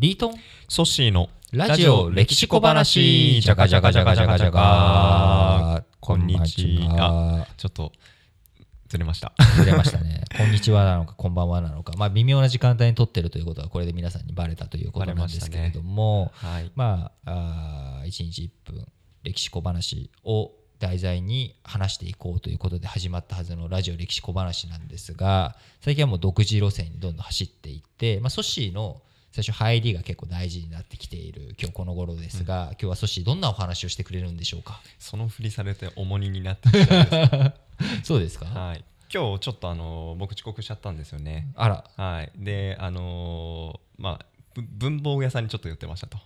リートン。ソッシーのラジオ歴史小話。じゃがじゃがじゃがじゃがじゃがこんにちは。ちょっとずれました。ずれましたね。こんにちはなのかこんばんはなのか。まあ微妙な時間帯に撮ってるということはこれで皆さんにバレたということなんですけれども、はい。まああー1日1分歴史小話を題材に話していこうということで始まったはずのラジオ歴史小話なんですが最近はもう独自路線にどんどん走っていって、まあ、ソッシーの最初入りが結構大事になってきている今日この頃ですが、今日はソッシーどんなお話をしてくれるんでしょうか？そのふりされて重荷になってきたんです。そうですか、はい。今日ちょっとあの僕遅刻しちゃったんですよね。あらはい。で、あのーまあぶ文房具屋さんにちょっと寄ってましたと。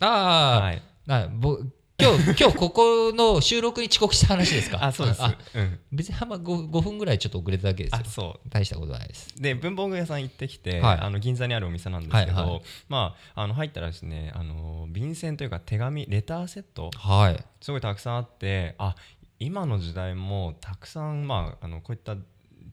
あー、はい。なぼ今日今日ここの収録に遅刻した話ですか？あ、そうです。あうん。別にあんま 5, 5分ぐらいちょっと遅れただけですよあ、そう。大したことないですで文房具屋さん行ってきて、はいあの銀座にあるお店なんですけど、はいはいまあ、あの入ったらですねあの便箋というか手紙レターセットはいすごいたくさんあってあ今の時代もたくさん、まあ、あのこういった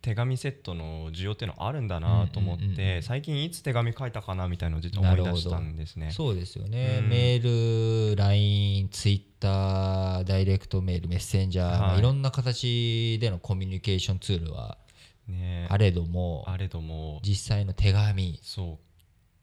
手紙セットの需要っていうのはあるんだなと思って、うんうん。うんうん最近いつ手紙書いたかなみたいなのを実は思い出したんですね。そうですよね、うん。メール、LINE、Twitter、ダイレクトメール、メッセンジャー、はい。まあいろんな形でのコミュニケーションツールはねあれども、あれども実際の手紙そう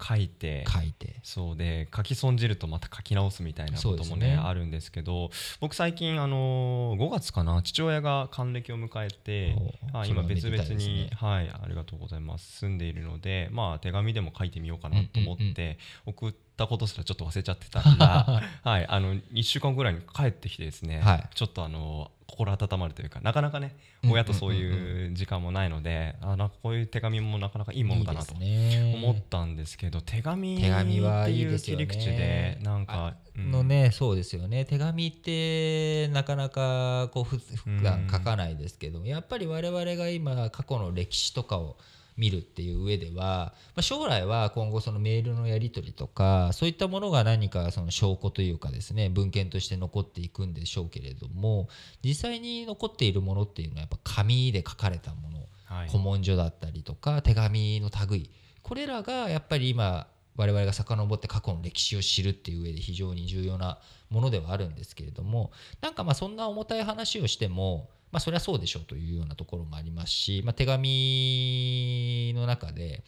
書いて書いて、そうで書き損じるとまた書き直すみたいなこともねね。あるんですけど僕最近あの5月かな父親が還暦を迎えておはいそれはめで今別々に、ね。はいありがとうございます。住んでいるのでまあ手紙でも書いてみようかなと思って送ったことすらちょっと忘れちゃってたん だはいあの1週間ぐらいに帰ってきてですね、はい。ちょっとあの心温まるというかなかなかねうん親とそういう時間もないので、あなんかこういう手紙もなかなかいいものだなと思ったんですけど手紙手紙はっていういいですよね。切り口でなんか、うん。のね、そうですよね。手紙ってなかなかこうふ普段書かないですけど、やっぱり我々が今過去の歴史とかを見るっていう上では、まあ、将来は今後そのメールのやり取りとかそういったものが何かその証拠というかですね文献として残っていくんでしょうけれども実際に残っているものっていうのはやっぱ紙で書かれたものはい。古文書だったりとか手紙の類これらがやっぱり今我々が遡って過去の歴史を知るっていう上で非常に重要なものではあるんですけれどもなんかまあそんな重たい話をしてもまあそりゃそうでしょうというようなところもありますし、まあ、手紙の中で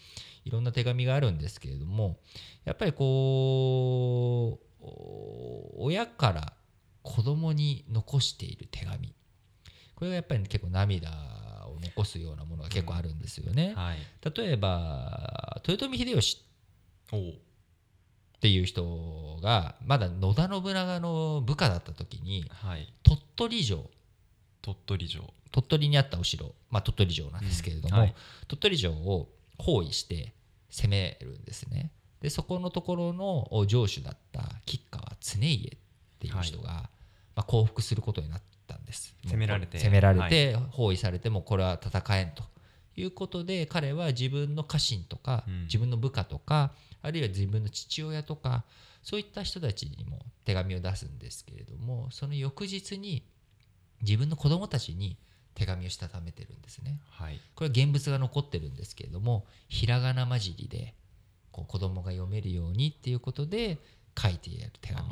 いろんな手紙があるんですけれどもやっぱりこうお親から子供に残している手紙。これがやっぱり結構涙を残すようなものが結構あるんですよね。はい。例えば豊臣秀吉っていう人がまだ野田信長の部下だった時にはい。鳥取城鳥取城。鳥取にあったお城、まあ、鳥取城なんですけれども、うんはい。鳥取城を包囲して攻めるんですね。でそこのところの城主だった吉川常家っていう人が、まあ、降伏することになったんです。攻められて攻められて、包囲されてもこれは戦えんということで彼は自分の家臣とか、うん。自分の部下とかあるいは自分の父親とかそういった人たちにも手紙を出すんですけれどもその翌日に自分の子供たちに手紙をしたためてるんですね。はいこれは現物が残ってるんですけれどもひらがな混じりでこう子供が読めるようにっていうことで書いてやる手紙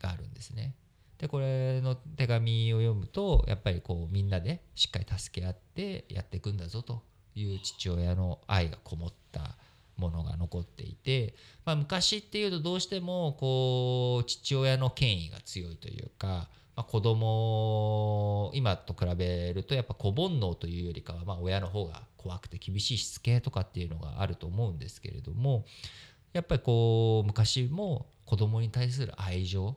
があるんですね。でこれの手紙を読むとやっぱりこうみんなでしっかり助け合ってやっていくんだぞという父親の愛がこもったものが残っていて、まあ、昔っていうとどうしてもこう父親の権威が強いというか、まあ、子供今と比べるとやっぱ子煩悩というよりかはまあ親の方が怖くて厳しいしつけとかっていうのがあると思うんですけれどもやっぱりこう昔も子供に対する愛情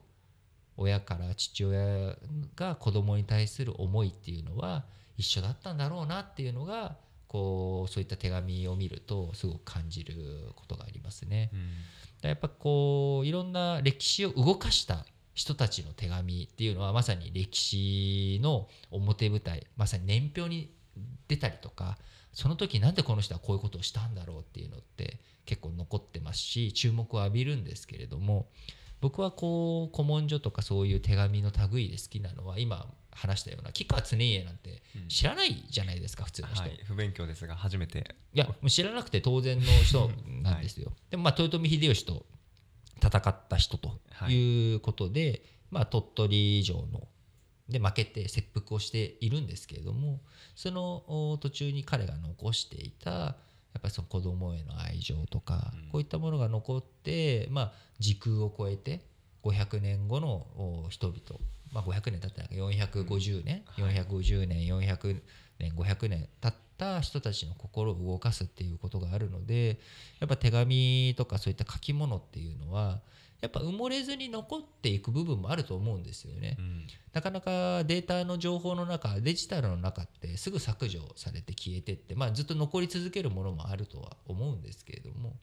親から父親が子供に対する思いっていうのは一緒だったんだろうなっていうのがこうそういった手紙を見るとすごく感じることがありますね。うんやっぱこういろんな歴史を動かした人たちの手紙っていうのはまさに歴史の表舞台まさに年表に出たりとかその時なんでこの人はこういうことをしたんだろうっていうのって結構残ってますし注目を浴びるんですけれども僕はこう古文書とかそういう手紙の類で好きなのは今話したような吉川常家なんてうん。知らないじゃないですか普通の人、はい、不勉強ですが初めて。いやもう知らなくて当然の人なんですよ、でもまあ豊臣秀吉と戦った人とい。うことで、はい、まあ、鳥取城ので負けて切腹をしているんですけれどもその途中に彼が残していたやっぱりその子供への愛情とか、こういったものが残って、まあ、時空を超えて500年後の人々、まあ、500年経ってない450年、うん、450年400年500年経った人たちの心を動かすっていうことがあるのでやっぱ手紙とかそういった書き物っていうのはやっぱ埋もれずに残っていく部分もあると思うんですよね、うん、なかなかデータの情報の中デジタルの中ってすぐ削除されて消えてって、まあ、ずっと残り続けるものもあるとは思うんですけれども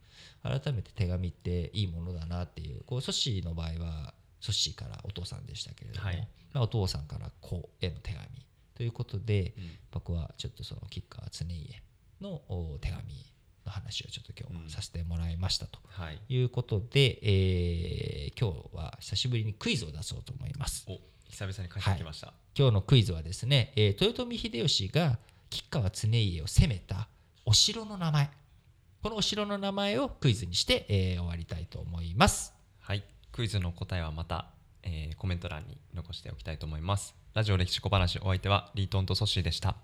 改めて手紙っていいものだなっていうこうソッシーの場合はソッシーからお父さんでしたけれども、はい、まあ、お父さんから子への手紙ということで、うん、僕はちょっとその吉川常家の手紙の話をちょっと今日させてもらいましたと。い。うことで、うんはい、えー、今日は久しぶりにクイズを出そうと思います。お久々に帰ってきました、はい、今日のクイズはですね、えー、豊臣秀吉が吉川常家を攻めたお城の名前。このお城の名前をクイズにして、えー、終わりたいと思います。はい。クイズの答えはまた、えー、コメント欄に残しておきたいと思います。ラジオ歴史小話お相手はリートンとソッシーでした。